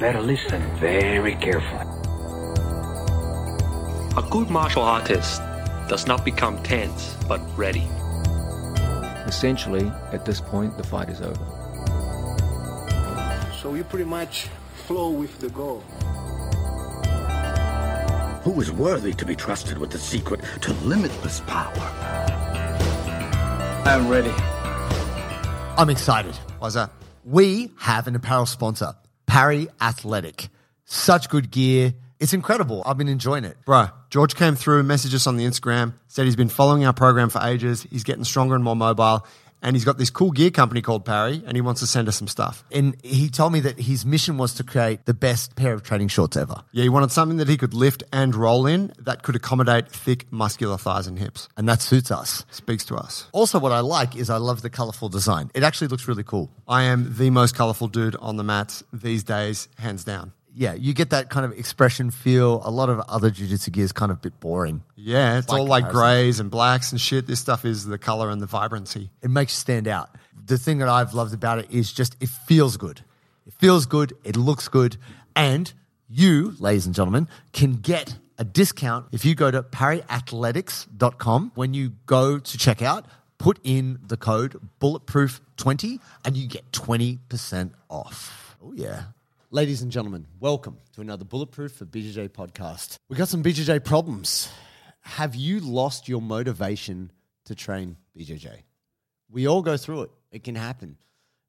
Better listen very carefully. A good martial artist does not become tense, but ready. Essentially, at this point, the fight is over. So you pretty much flow with the goal. Who is worthy to be trusted with the secret to limitless power? I'm ready. I'm excited. Why's that? We have an apparel sponsor, Parry Athletic. Such good gear. It's incredible. I've been enjoying it. Bro, George came through, messaged us on the Instagram, said he's been following our program for ages. He's getting stronger and more mobile. And he's got this cool gear company called Parry, and he wants to send us some stuff. And he told me that his mission was to create the best pair of training shorts ever. Yeah, he wanted something that he could lift and roll in that could accommodate thick, muscular thighs and hips. And that suits us. Speaks to us. Also, what I like is I love the colorful design. It actually looks really cool. I am the most colorful dude on the mats these days, hands down. Yeah, you get that kind of expression feel. A lot of other jiu-jitsu gear is kind of a bit boring. Yeah, it's all like comparison. grays and blacks and shit. This stuff is the color and the vibrancy. It makes you stand out. The thing that I've loved about it is just it feels good. It feels good. It looks good. And you, ladies and gentlemen, can get a discount if you go to parryathletics.com. When you go to checkout, put in the code bulletproof20 and you get 20% off. Oh, yeah. Ladies and gentlemen, welcome to another Bulletproof for BJJ podcast. We got some BJJ problems. Have you lost your motivation to train BJJ? We all go through it. It can happen.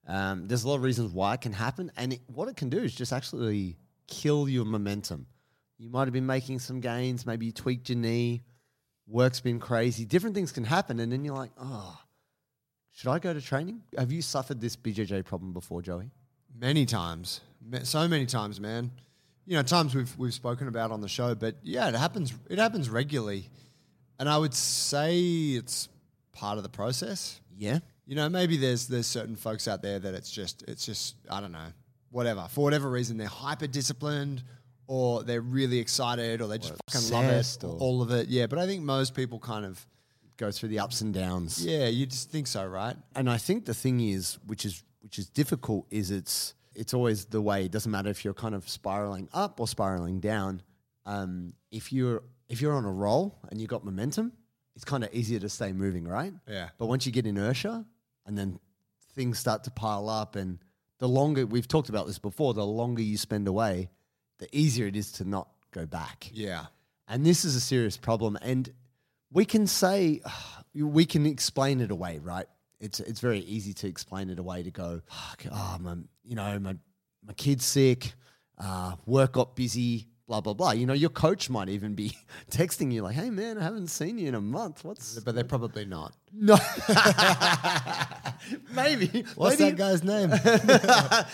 Um, there's a lot of reasons why it can happen, and it, what it can do is just actually kill your momentum. You might have been making some gains, maybe you tweaked your knee, work's been crazy, different things can happen, and then you're like, oh, should I go to training? Have you suffered this BJJ problem before, Joey? Many times, so many times, man. You know, times we've we've spoken about on the show, but yeah, it happens. It happens regularly, and I would say it's part of the process. Yeah. You know, maybe there's there's certain folks out there that it's just it's just I don't know, whatever. For whatever reason, they're hyper disciplined, or they're really excited, or they just fucking love it, or- all of it. Yeah, but I think most people kind of Go through the ups and downs. yeah, you just think so, right? and I think the thing is, which is which is difficult, is it's it's always the way. It doesn't matter if you're kind of spiraling up or spiraling down. Um, if you're if you're on a roll and you've got momentum, it's kind of easier to stay moving, right? Yeah. But once you get inertia, and then things start to pile up, and the longer we've talked about this before, the longer you spend away, the easier it is to not go back. Yeah, And this is a serious problem. And we can say, we can explain it away, right? It's, it's very easy to explain it away to go, "Fuck, oh, my, you know, my, my kid's sick, uh, work got busy, blah, blah, blah. You know, your coach might even be texting you like, hey, man, I haven't seen you in a month. What's. but they're probably not. No. maybe. What's maybe, that guy's name?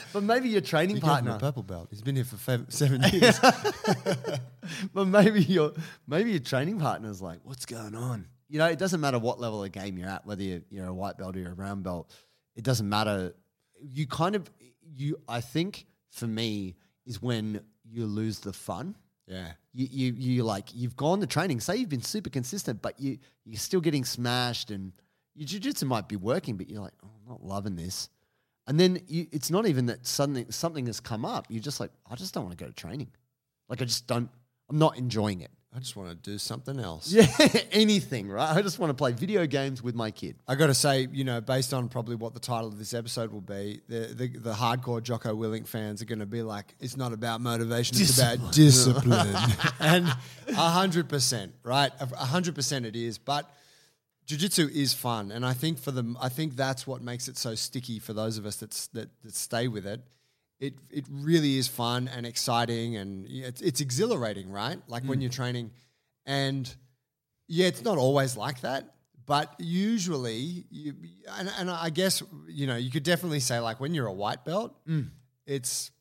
But maybe your training him partner. purple belt. He's been here for seven years. but maybe your maybe your training partner's like, what's going on? You know, it doesn't matter what level of game you're at, whether you're, you're a white belt or you're a brown belt. It doesn't matter. You kind of you. I think for me is when you lose the fun. yeah, You you you like you've gone to training. Say you've been super consistent, but you you're still getting smashed, and your jiu-jitsu might be working, but you're like, oh, I'm not loving this. And then you, it's not even that suddenly something has come up. You're just like, I just don't want to go to training. Like I just don't. I'm not enjoying it. I just want to do something else. Yeah, anything, right? I just want to play video games with my kid. I got to say, you know, based on probably what the title of this episode will be, the the, the hardcore Jocko Willink fans are going to be like, it's not about motivation, it's about discipline. and a hundred percent, right? A a hundred percent, it is. But jiu-jitsu is fun, and I think for them, I think that's what makes it so sticky for those of us that's, that that stay with it. It it really is fun and exciting, and it's, it's exhilarating, right? Like when mm. you're training, and yeah, it's not always like that, but usually, you, and, and I guess you know you could definitely say like when you're a white belt, mm. it's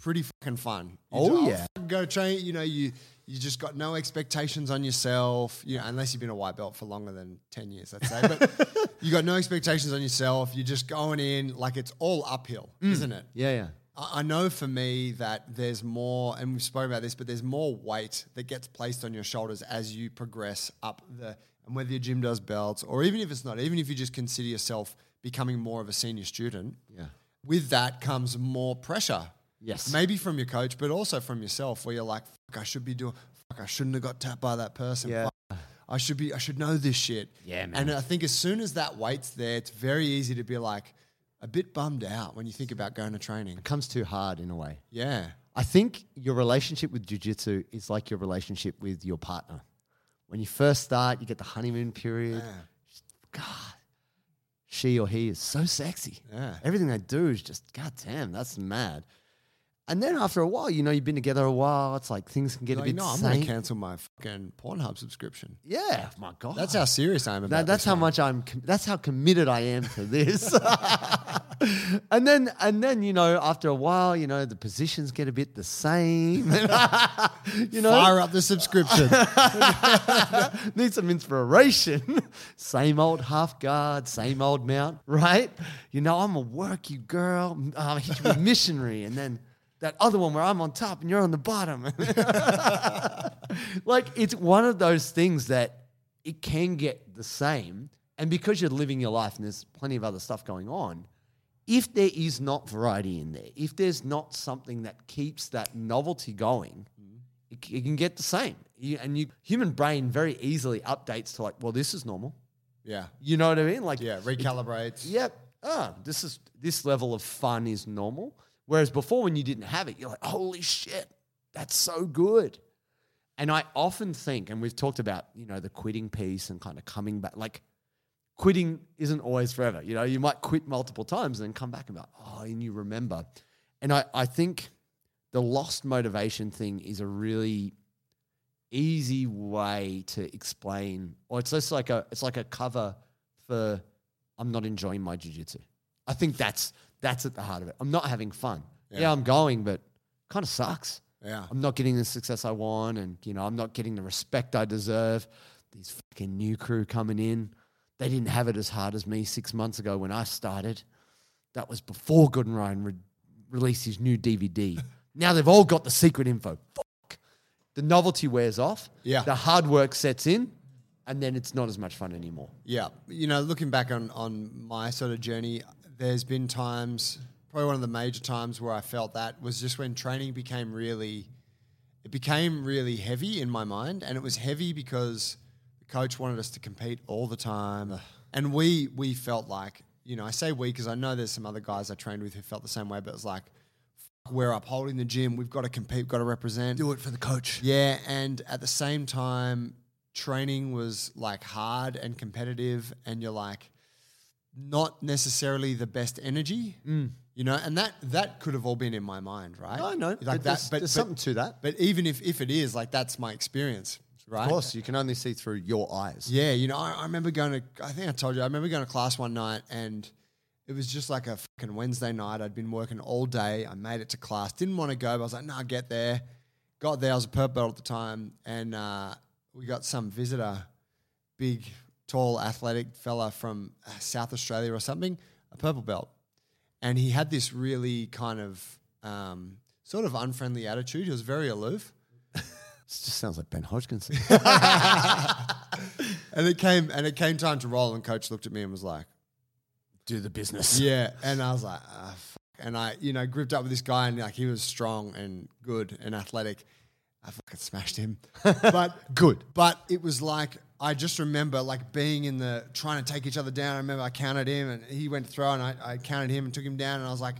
pretty fucking fun. You Oh, yeah. Oh, go train. You know you you just got no expectations on yourself. You know, unless you've been a white belt for longer than ten years, let's say. But you got no expectations on yourself. You're just going in like it's all uphill, mm. isn't it? Yeah, yeah. I know for me that there's more, and we've spoken about this, but there's more weight that gets placed on your shoulders as you progress up the, and whether your gym does belts, or even if it's not, even if you just consider yourself becoming more of a senior student, Yeah. with that comes more pressure. Yes. Maybe from your coach, but also from yourself, where you're like, "Fuck, I should be doing. Fuck, I shouldn't have got tapped by that person. Yeah. Fuck, I should be. I should know this shit. Yeah, man. And I think as soon as that weight's there, it's very easy to be like a bit bummed out when you think about going to training. It comes too hard in a way. Yeah. I think your relationship with jujitsu is like your relationship with your partner. When you first start, you get the honeymoon period. God, she or he is so sexy. Yeah. Everything they do is just, God damn, that's mad. And then after a while, you know, you've been together a while. It's like things can get Like, a bit no, I'm going to cancel my fucking Pornhub subscription. Yeah, oh my God. That's how serious I am about That, that's how one. much I'm. Com- that's how committed I am to this. and then, and then, you know, after a while, you know, the positions get a bit the same. you know, Fire up the subscription. need some inspiration. same old half guard, same old mount, right? You know, I'm a work you girl. I'm a missionary, and then that other one where I'm on top and you're on the bottom. like it's one of those things that it can get the same, and because you're living your life and there's plenty of other stuff going on. If there is not variety in there, if there's not something that keeps that novelty going, it, it can get the same. You, and you human brain very easily updates to like, well, this is normal. yeah. You know what I mean? Like, Yeah. it- Recalibrates. yep. Ah, this is this level of fun is normal. Whereas before, when you didn't have it, you're like, holy shit, that's so good. And I often think, and we've talked about, you know, the quitting piece and kind of coming back. Like, quitting isn't always forever. You know, you might quit multiple times and then come back and be like, oh, and you remember. And I, I think the lost motivation thing is a really easy way to explain, or it's just like a it's like a cover for I'm not enjoying my jujitsu. I think that's that's at the heart of it. I'm not having fun. Yeah, I'm going, but kind of sucks. Yeah. I'm not getting the success I want, and you know, I'm not getting the respect I deserve. These fucking new crew coming in, they didn't have it as hard as me six months ago when I started. That was before Gordon Ryan re- released his new DVD. now they've all got the secret info. Fuck. The novelty wears off. Yeah. The hard work sets in, and then it's not as much fun anymore. Yeah, you know, looking back on on my sort of journey, there's been times, probably one of the major times where I felt that was just when training became really, it became really heavy in my mind, and it was heavy because the coach wanted us to compete all the time, and we we felt like, you know, I say we because I know there's some other guys I trained with who felt the same way, but it was like. We're upholding the gym. We've got to compete. We've got to represent. Do it for the coach. Yeah, and at the same time, training was like hard and competitive, and you're like not necessarily the best energy, you know, and that that could have all been in my mind, right? Mm. I know. like But that. there's- but there's but- something to that. But even if if it is, like that's my experience, right? Of course, you can only see through your eyes. Yeah, you know, I, I remember going to, I think I told you, I remember going to class one night and it was just like a fucking Wednesday night. I'd been working all day. I made it to class. Didn't want to go, but I was like, no, nah, get there. Got there. I was a purple belt at the time. And uh, we got some visitor, big, tall, athletic fella from uh, South Australia or something, a purple belt. And he had this really kind of um, sort of unfriendly attitude. He was very aloof. This just sounds like Ben Hodgkinson. And it came and it came time to roll, and coach looked at me and was like, Do the business. Yeah, and I was like, fuck. and I, you know, gripped up with this guy, and like he was strong and good and athletic. I fucking smashed him, but Good. But it was like I just remember like being in the trying to take each other down. I remember I counted him, and he went to throw, and I, I counted him and took him down, and I was like.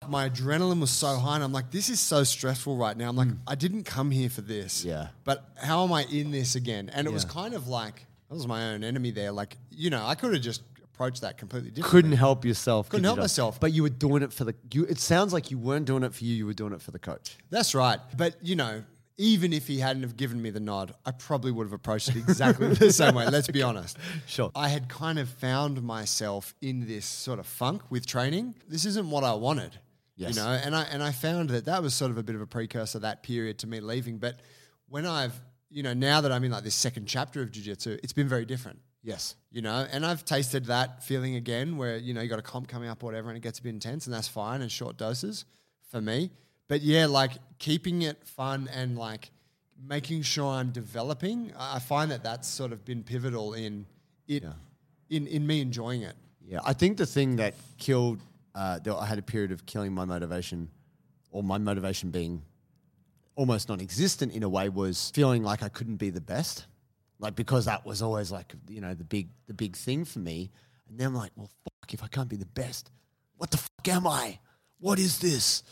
fuck, My adrenaline was so high, and I'm like, "This is so stressful right now." I'm like, hmm. "I didn't come here for this." Yeah. But how am I in this again? And it was kind of like I was my own enemy there. Like, you know, I could have just approached that completely differently. Couldn't help yourself. Couldn't could you, help though? myself. But you were doing it for the. You, it sounds like you weren't doing it for you. You were doing it for the coach. That's right. But you know, even if he hadn't have given me the nod, I probably would have approached it exactly the same way. Let's be honest. Sure. I had kind of found myself in this sort of funk with training. This isn't what I wanted. Yes. You know, and I and I found that that was sort of a bit of a precursor that period to me leaving. But when I've you know now that I'm in like this second chapter of jiu-jitsu, it's been very different. Yes. You know, and I've tasted that feeling again where, you know, you got a comp coming up or whatever and it gets a bit intense and that's fine and short doses for me. But yeah, like keeping it fun and like making sure I'm developing, I find that that's sort of been pivotal in it, in, in me enjoying it. Yeah, I think the thing that killed, uh, that I had a period of killing my motivation or my motivation being almost non-existent in a way was feeling like I couldn't be the best, like because that was always like you know the big the big thing for me. And then I'm like, well, fuck, if I can't be the best, what the fuck am I? What is this?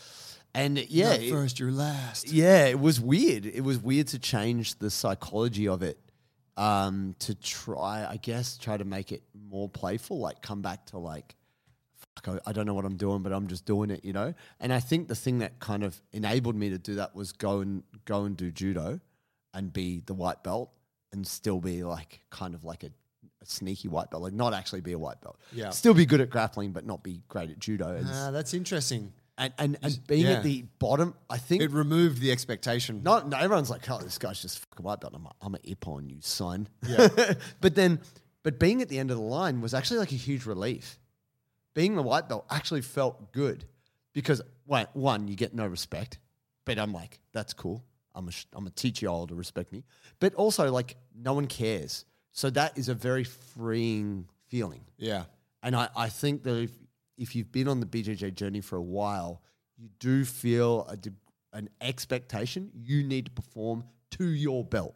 And yeah, Not first, you're last. yeah, it was weird. It was weird to change the psychology of it um, to try, I guess, try to make it more playful. Like come back to like, fuck, I, I don't know what I'm doing, but I'm just doing it, you know. And I think the thing that kind of enabled me to do that was go and go and do judo, and be the white belt, and still be like kind of like a, sneaky white belt, like not actually be a white belt. Yeah. still be good at grappling, but not be great at judo. Ah, that's interesting. And, and, and being yeah. at the bottom, I think It removed the expectation. no, no, everyone's like, oh, this guy's just fucking white belt. I'm, a- I'm an ippon, you son. Yeah. but then, but being at the end of the line was actually like a huge relief. Being the white belt actually felt good because, one, one you get no respect, but I'm like, that's cool. I'm a, I'm a teacher, all to respect me. But also, like, no one cares. So that is a very freeing feeling. Yeah. And I, I think that if, if you've been on the BJJ journey for a while, you do feel a, de- an expectation you need to perform to your belt.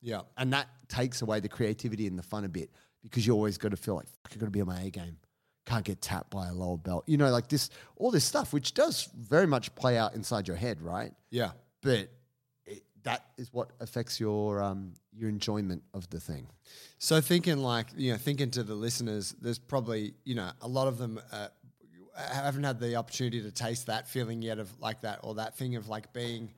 Yeah. And that takes away the creativity and the fun a bit because you're always got to feel like, fuck, I got to be on my A game. Can't get tapped by a lower belt. You know, like this, all this stuff, which does very much play out inside your head, right? Yeah. But it, that is what affects your um, your enjoyment of the thing. So thinking like you know, thinking to the listeners, there's probably you know a lot of them uh, haven't had the opportunity to taste that feeling yet of like that or that thing of like being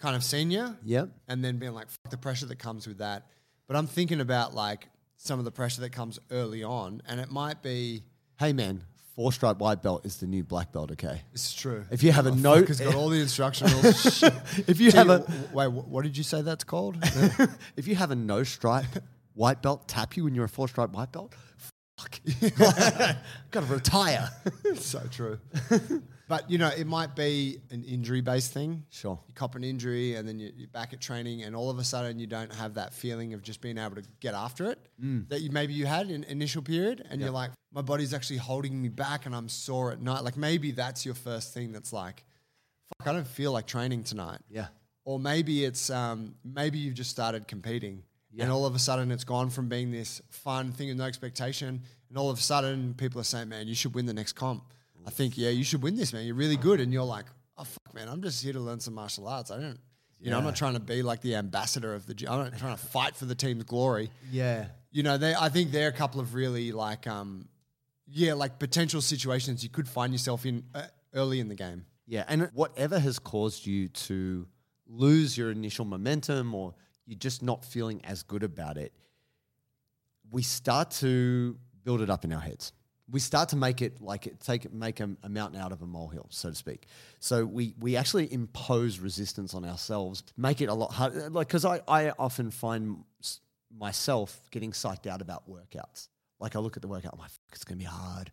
kind of senior, Yep. and then being like fuck the pressure that comes with that. But I'm thinking about like some of the pressure that comes early on, and it might be Hey, man, four stripe white belt is the new black belt, okay? it's true. If you have a Oh, note- fuck, it's got all the instructionals. If you Gee, have a w- wait, what did you say that's called? if you have a no stripe white belt tap you when you're a four stripe white belt, fuck, gotta retire. so true. but you know, it might be an injury based thing. Sure. You cop an injury and then you, you're back at training, and all of a sudden you don't have that feeling of just being able to get after it Mm. that you maybe you had in initial period, and you're like, my body's actually holding me back, and I'm sore at night. Like maybe that's your first thing that's like, fuck, I don't feel like training tonight. Yeah. Or maybe it's um, maybe you've just started competing, and all of a sudden it's gone from being this fun thing with no expectation, and all of a sudden people are saying, "Man, you should win the next comp." I think, yeah, you should win this, man. You're really good, and you're like, "Oh fuck, man, I'm just here to learn some martial arts. I don't, you know, I'm not trying to be like the ambassador of the. gy- I'm not trying to fight for the team's glory. Yeah. You know, they. I think there are a couple of really like, um, yeah, like potential situations you could find yourself in uh, early in the game. Yeah. And whatever has caused you to lose your initial momentum or you're just not feeling as good about it, we start to build it up in our heads. We start to make it like it take make a, a mountain out of a molehill, so to speak. So we we actually impose resistance on ourselves, make it a lot harder. Like because I I often find myself getting psyched out about workouts. Like I look at the workout, I'm like, it's gonna be hard.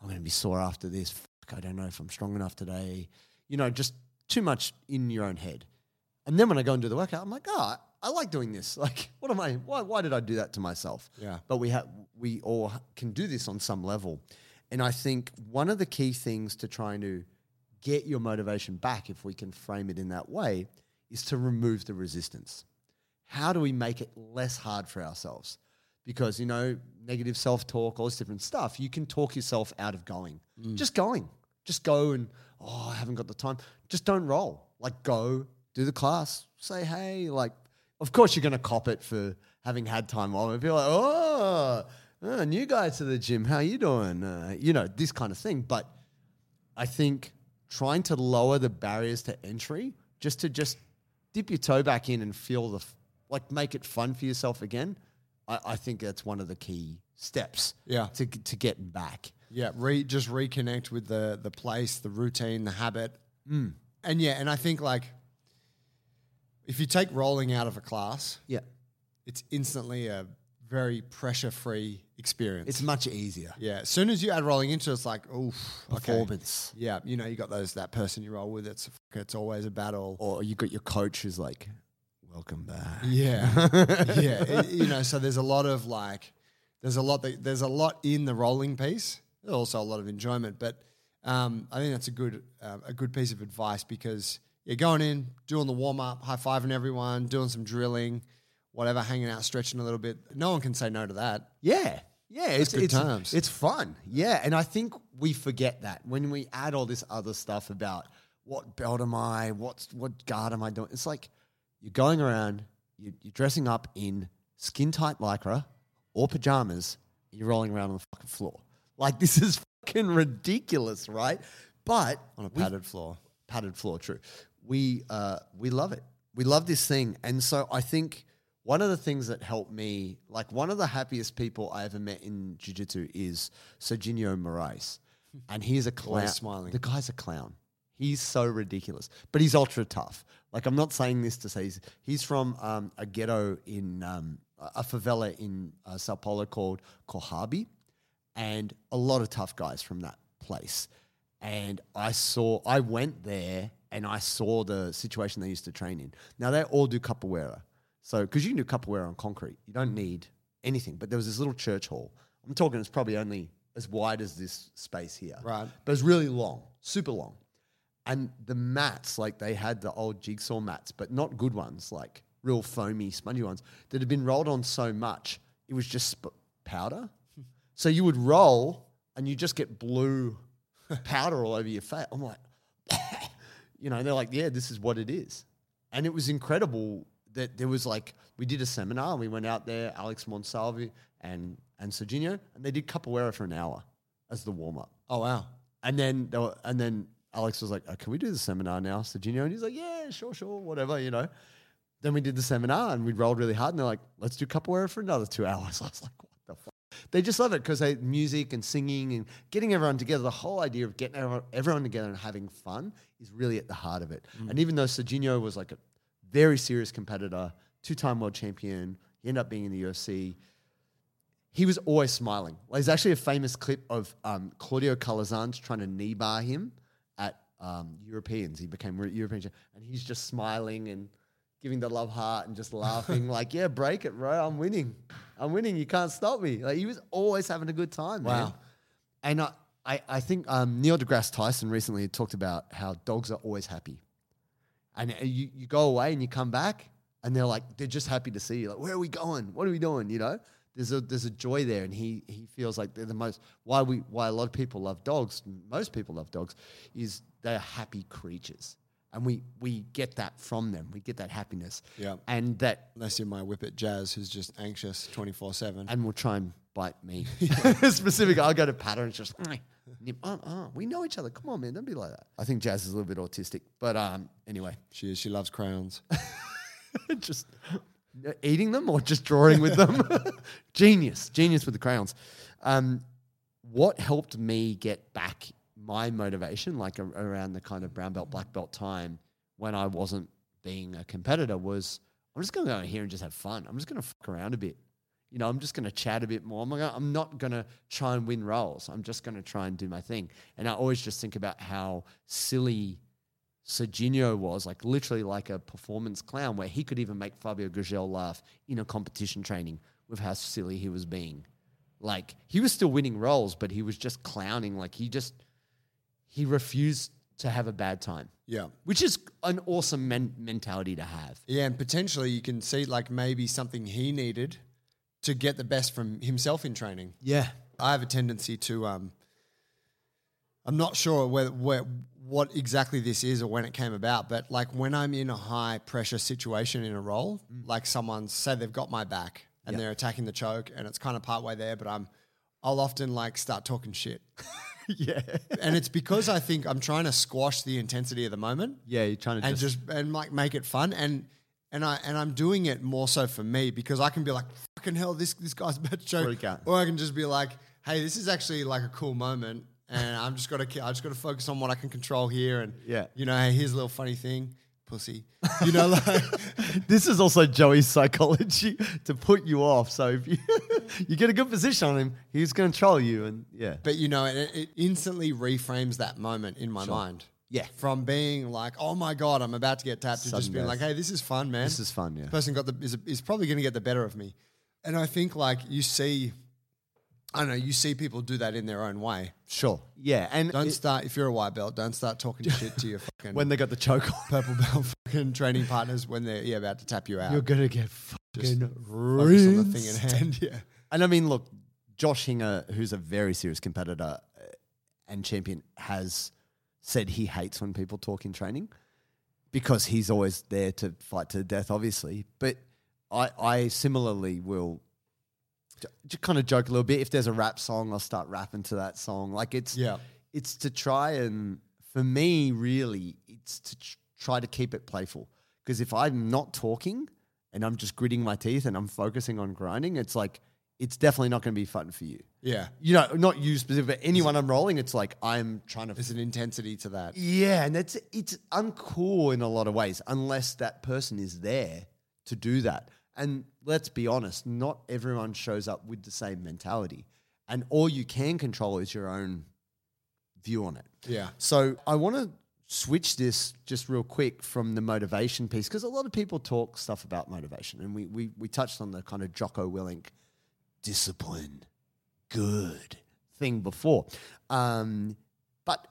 I'm gonna be sore after this. Fuck, I don't know if I'm strong enough today. You know, just too much in your own head. And then when I go and do the workout, I'm like, oh, I like doing this. Like, what am I? Why, why did I do that to myself? Yeah. But we have, we all can do this on some level. And I think one of the key things to trying to get your motivation back, if we can frame it in that way, is to remove the resistance. How do we make it less hard for ourselves? Because, you know, negative self talk, all this different stuff, you can talk yourself out of going. Mm. Just going. Just go and, oh, I haven't got the time. Just don't roll. Like, go, do the class, say, hey, like, of course you're going to cop it for having had time off and be like, oh, uh, new guy to the gym, how you doing? Uh, you know, this kind of thing. But I think trying to lower the barriers to entry, just to just dip your toe back in and feel the, like make it fun for yourself again. I, I think that's one of the key steps. Yeah. To to getting back. Yeah, re, just reconnect with the the place, the routine, the habit, Mm. and yeah, and I think like if you take rolling out of a class, Yeah. it's instantly a very pressure free experience. It's much easier. yeah, as soon as you add rolling into it, it's like oof, okay. Performance. Yeah, you know, you got those that person you roll with. It's it's always a battle. Or you got your coach who's like, welcome back. Yeah, yeah. It- you know, so there's a lot of like, there's a lot that there's a lot in the rolling piece. There's also a lot of enjoyment, but Um, I think that's a good uh, a good piece of advice because you're going in, doing the warm up, high fiving everyone, doing some drilling, whatever, hanging out, stretching a little bit. No one can say no to that. Yeah. Yeah, it's good it's, times. It's fun. Yeah. And I think we forget that when we add all this other stuff about what belt am I, what's what guard am I doing? It's like you're going around, you, you're dressing up in skin tight lycra or pajamas, you're rolling around on the fucking floor. Like this is fucking ridiculous, right? But On a we- padded floor. padded floor. True. We uh, we love it. We love this thing, and so I think one of the things that helped me, like one of the happiest people I ever met in jiu-jitsu is Serginho Moraes, and he's a clown. Smiling. The guy's a clown. He's so ridiculous, but he's ultra tough. Like I'm not saying this to say he's, he's from um, a ghetto in um, a favela in uh, Sao Paulo called Kohabi, and a lot of tough guys from that place. And I saw, I went there and I saw the situation they used to train in. Now they all do capoeira, so because you can do capoeira on concrete, you don't need anything. But there was this little church hall. I'm talking, it's probably only as wide as this space here, Right. But it's really long, super long. And the mats, like they had the old jigsaw mats, but not good ones, like real foamy, spongy ones that had been rolled on so much, it was just sp- powder. so you would roll and you just get blue powder all over your face. I'm like, you know, they're like, yeah, this is what it is. And it was incredible that there was like, we did a seminar and we went out there, Alex Monsalvi and, and Serginho, and they did capoeira for an hour as the warm up. Oh wow. And then they were, and then Alex was like, oh, "Can we do the seminar now, Serginho?" And he's like, "Yeah, sure, sure, whatever, you know." Then we did the seminar and we rolled really hard, and they're like, "Let's do capoeira for another two hours." I was like, "What the fuck?" They just love it because they music and singing and getting everyone together. The whole idea of getting everyone, everyone together and having fun is really at the heart of it. And even though Serginho was like a very serious competitor, two-time world champion, he ended up being in the UFC he was always smiling. Like, there's actually a famous clip of um, Claudio Calazans trying to knee bar him at um, Europeans. He became European, and he's just smiling and giving the love heart and just laughing, like, "Yeah, break it, bro. I'm winning. I'm winning. You can't stop me." Like he was always having a good time, man. And I, I, I think um, Neil deGrasse Tyson recently talked about how dogs are always happy. And uh, you, you go away and you come back and they're like, they're just happy to see you. Like, where are we going? What are we doing? You know, there's a, there's a joy there. And he, he feels like they're the most, why we, why a lot of people love dogs, most people love dogs, is they're happy creatures. And we, we get that from them. We get that happiness. Yeah. And that, Unless you're my whippet Jazz, who's just anxious 24 7. and will try and bite me. Specific, I'll go to pat her and it's just. Oh, oh, we know each other. Come on, man. Don't be like that. I think Jazz is a little bit autistic. But um, anyway, She is. She loves crayons. just eating them or just drawing with them. genius, genius with the crayons. Um, what helped me get back my motivation, like a, around the kind of brown belt, black belt time when I wasn't being a competitor, was I'm just going to go in here and just have fun. I'm just going to fuck around a bit. You know, I'm just going to chat a bit more. I'm, gonna, I'm not going to try and win rolls. I'm just going to try and do my thing. And I always just think about how silly Serginho was, like literally like a performance clown, where he could even make Fabio Gurgel laugh in a competition training with how silly he was being. Like he was still winning rolls, but he was just clowning. Like he just he refused to have a bad time, yeah. which is an awesome men- mentality to have. Yeah. And potentially you can see like maybe something he needed to get the best from himself in training. Yeah, I have a tendency to. Um, I'm not sure where, where what exactly this is or when it came about, but like when I'm in a high pressure situation in a roll, like someone say they've got my back and they're attacking the choke, and it's kind of part way there, but I'm, I'll often like start talking shit, yeah, and it's because I think I'm trying to squash the intensity of the moment yeah. You're trying to and just, just and like make it fun and. And I and I'm doing it more so for me because I can be like, fucking hell, this this guy's about to choke. Or I can just be like, hey, this is actually like a cool moment, and I'm just gotta I just gotta focus on what I can control here, and Yeah. you know, hey, here's a little funny thing, pussy, you know, like this is also Joey's psychology to put you off. So if you you get a good position on him, he's going to troll you, and yeah, but you know, it, it instantly reframes that moment in my mind. Yeah. from being like, oh my god, I'm about to get tapped, to just Sudden being death. like, hey, this is fun, man. This is fun, yeah. person got the is, is probably going to get the better of me, and I think like you see I don't know. You see people do that in their own way. Sure. Yeah. And Don't it- start if you're a white belt. Don't start talking shit to your fucking when they got the choke on, purple belt fucking training partners when they're yeah about to tap you out. you're going to get Just fucking focus on the thing in hand. Yeah. And I mean, look, Josh Hinger, who's a very serious competitor uh, and champion, has said he hates when people talk in training because he's always there to fight to death, obviously. But I, I similarly will j- j- kind of joke a little bit. If there's a rap song, I'll start rapping to that song. Like it's Yeah. it's to try and for me, really, it's to tr- try to keep it playful. Because if I'm not talking and I'm just gritting my teeth and I'm focusing on grinding, it's like it's definitely not going to be fun for you. Yeah. You know, not you specifically, but anyone I'm rolling, it's like I'm trying to There's an intensity to that. yeah, and it's it's uncool in a lot of ways unless that person is there to do that. And let's be honest, not everyone shows up with the same mentality. And all you can control is your own view on it. Yeah. So I want to switch this just real quick from the motivation piece because a lot of people talk stuff about motivation, and we we we touched on the kind of Jocko Willink discipline, good thing before. Um, but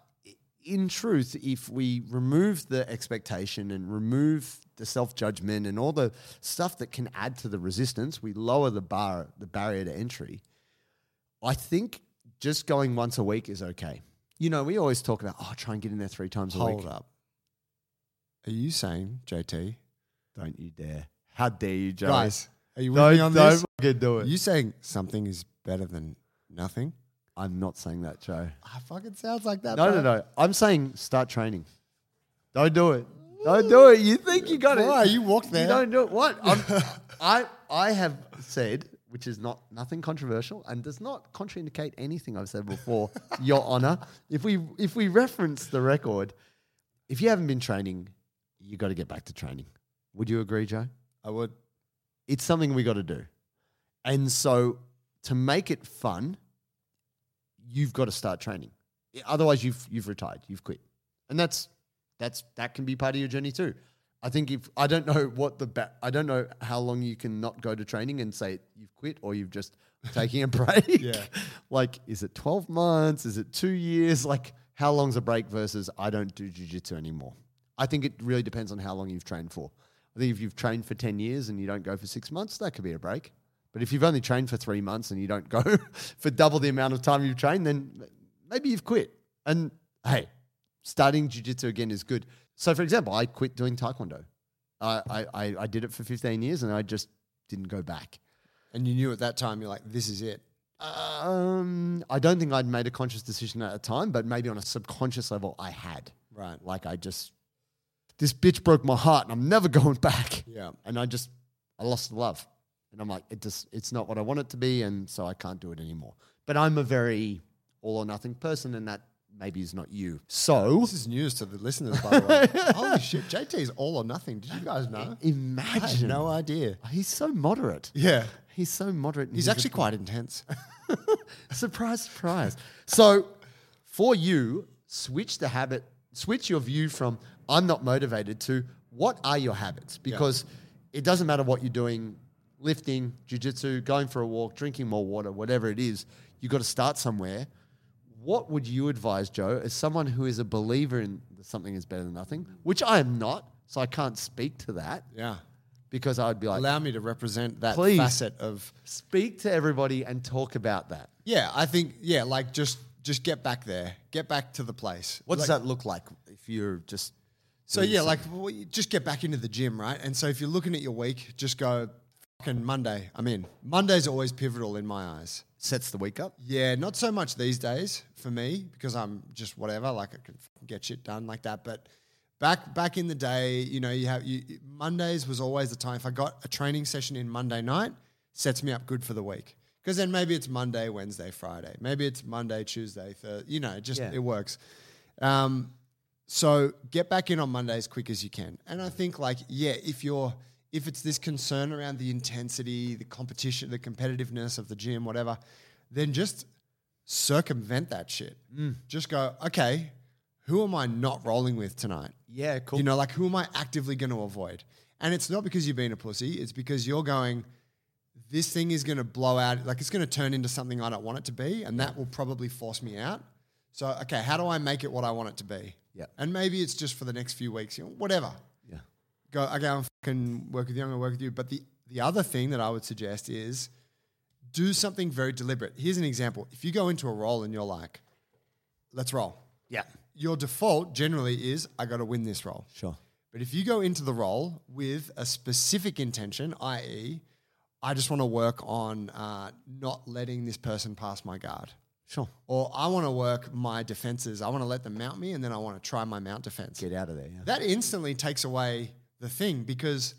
in truth, if we remove the expectation and remove the self judgment and all the stuff that can add to the resistance, we lower the bar, the barrier to entry. I think just going once a week is okay. You know, we always talk about, oh, try and get in there three times a Hold week. up. Are you saying, JT? Don't you dare. How dare you? Guys, are you with don't, me on don't this? fucking do it. you saying something is better than nothing? I'm not saying that, Joe. Ah, fucking sounds like that. No, bro. no, no. I'm saying start training. Don't do it. Don't do it. You think you got it. Why? You walked there. You don't do it. What? I'm, I I have said, which is not nothing controversial and does not contraindicate anything I've said before, Your Honor. If we if we reference the record, if you haven't been training, you got to get back to training. Would you agree, Joe? I would. It's something we got to do. And so to make it fun, you've got to start training. Otherwise, you've you've retired, you've quit, and that's that's that can be part of your journey too. I think if I don't know what the ba- I don't know how long you can not go to training and say you've quit or you've just taking a break. Yeah. like is it twelve months? Is it two years? Like how long's a break versus I don't do jujitsu anymore? I think it really depends on how long you've trained for. I think if you've trained for ten years and you don't go for six months, that could be a break. But if you've only trained for three months and you don't go for double the amount of time you've trained, then maybe you've quit. And hey, starting jiu-jitsu again is good. So, for example, I quit doing taekwondo. I, I, I, I did it for 15 years and I just didn't go back. And you knew at that time, you're like, this is it. Um, I don't think I'd made a conscious decision at the time, but maybe on a subconscious level, I had. Right. Like I just, this bitch broke my heart and I'm never going back. Yeah. And I just, I lost the love. And I'm like, it just, it's not what I want it to be. And so I can't do it anymore. But I'm a very all or nothing person and that maybe is not you. So This is news to the listeners, by the way. Holy shit. JT is all or nothing. Did you guys know? I had imagine. no idea. He's so moderate. Yeah. He's so moderate. He's actually quite intense. surprise, surprise. So, for you, switch the habit, switch your view from I'm not motivated to what are your habits? Because it doesn't matter what you're doing lifting, jujitsu, going for a walk, drinking more water, whatever it is, you've got to start somewhere. What would you advise, Joe, as someone who is a believer in something is better than nothing, which I am not, so I can't speak to that yeah. because I'd be like, Allow me to represent that Please. facet of speak to everybody and talk about that. Yeah, I think yeah, like just just get back there, get back to the place. What does that look like if you're just So yeah, like well, you just get back into the gym, right? And so if you're looking at your week, just go fucking Monday. I'm in. Monday's always pivotal in my eyes. sets the week up? Yeah, not so much these days for me because I'm just whatever, like I can get shit done like that. But back back in the day, you know, you have you, Mondays was always the time. If I got a training session in Monday night, sets me up good for the week. Because then maybe it's Monday, Wednesday, Friday. Maybe it's Monday, Tuesday, Thursday. You know, it just Yeah. it works. Um, so get back in on Monday as quick as you can. And I think like, yeah, if you're if it's this concern around the intensity, the competition, the competitiveness of the gym, whatever, then just circumvent that shit. Mm. Just go, okay, who am I not rolling with tonight? Yeah, cool. You know, like who am I actively going to avoid? And it's not because you're being a pussy, it's because you're going, this thing is going to blow out, like it's going to turn into something I don't want it to be, and that will probably force me out. So, okay, how do I make it what I want it to be? Yeah. And maybe it's just for the next few weeks, you know, whatever. Yeah. Go, okay, I'm fucking work with you, I'm going to work with you. But the, the other thing that I would suggest is do something very deliberate. Here's an example. If you go into a roll and you're like, let's roll. Yeah. Your default generally is, I got to win this roll. Sure. But if you go into the roll with a specific intention, i.e., I just want to work on uh, not letting this person pass my guard. Sure. Or I want to work my defenses. I want to let them mount me and then I want to try my mount defense. Get out of there. Yeah. That instantly takes away the thing because,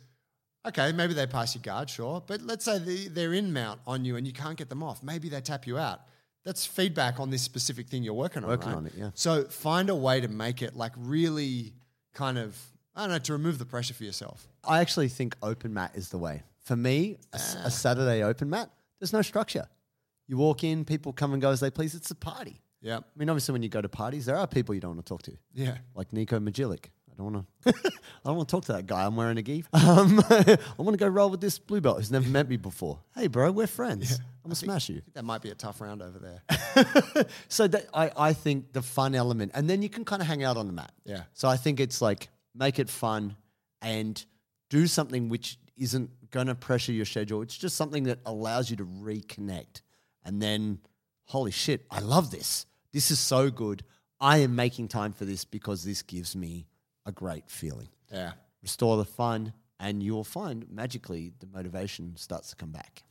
okay, maybe they pass your guard, sure. But let's say they, they're in mount on you and you can't get them off. Maybe they tap you out. That's feedback on this specific thing you're working on. Working right? on it, yeah. So find a way to make it like really kind of, I don't know, to remove the pressure for yourself. I actually think open mat is the way. For me, A ah. Saturday open mat, there's no structure. You walk in, people come and go as they please. It's a party. Yeah. I mean, obviously, when you go to parties, there are people you don't want to talk to. Yeah. Like Nico Majilic. I don't want to. I don't want to talk to that guy. I'm wearing a gi. Um, I want to go roll with this blue belt who's never met me before. Hey, bro, we're friends. I'm gonna smash you. That might be a tough round over there. So that I, I think the fun element, and then you can kind of hang out on the mat. Yeah. So I think it's like make it fun and do something which isn't going to pressure your schedule. It's just something that allows you to reconnect. And then, holy shit, I love this. This is so good. I am making time for this because this gives me a great feeling. yeah. Restore the fun, and you'll find magically the motivation starts to come back.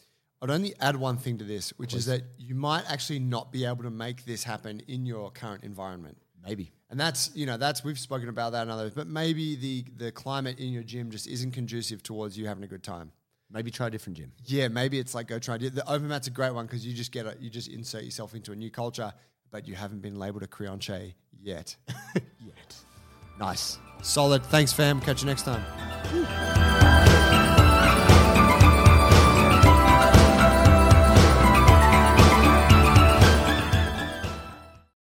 I'd only add one thing to this, which is that you might actually not be able to make this happen in your current environment. Maybe. And that's, you know, that's we've spoken about that in others, but maybe the the climate in your gym just isn't conducive towards you having a good time. Maybe try a different gym. Yeah, maybe it's like go try it. The open mat's a great one because you just get a, you just insert yourself into a new culture, but you haven't been labeled a creonte yet. Nice. Solid. Thanks, fam. Catch you next time.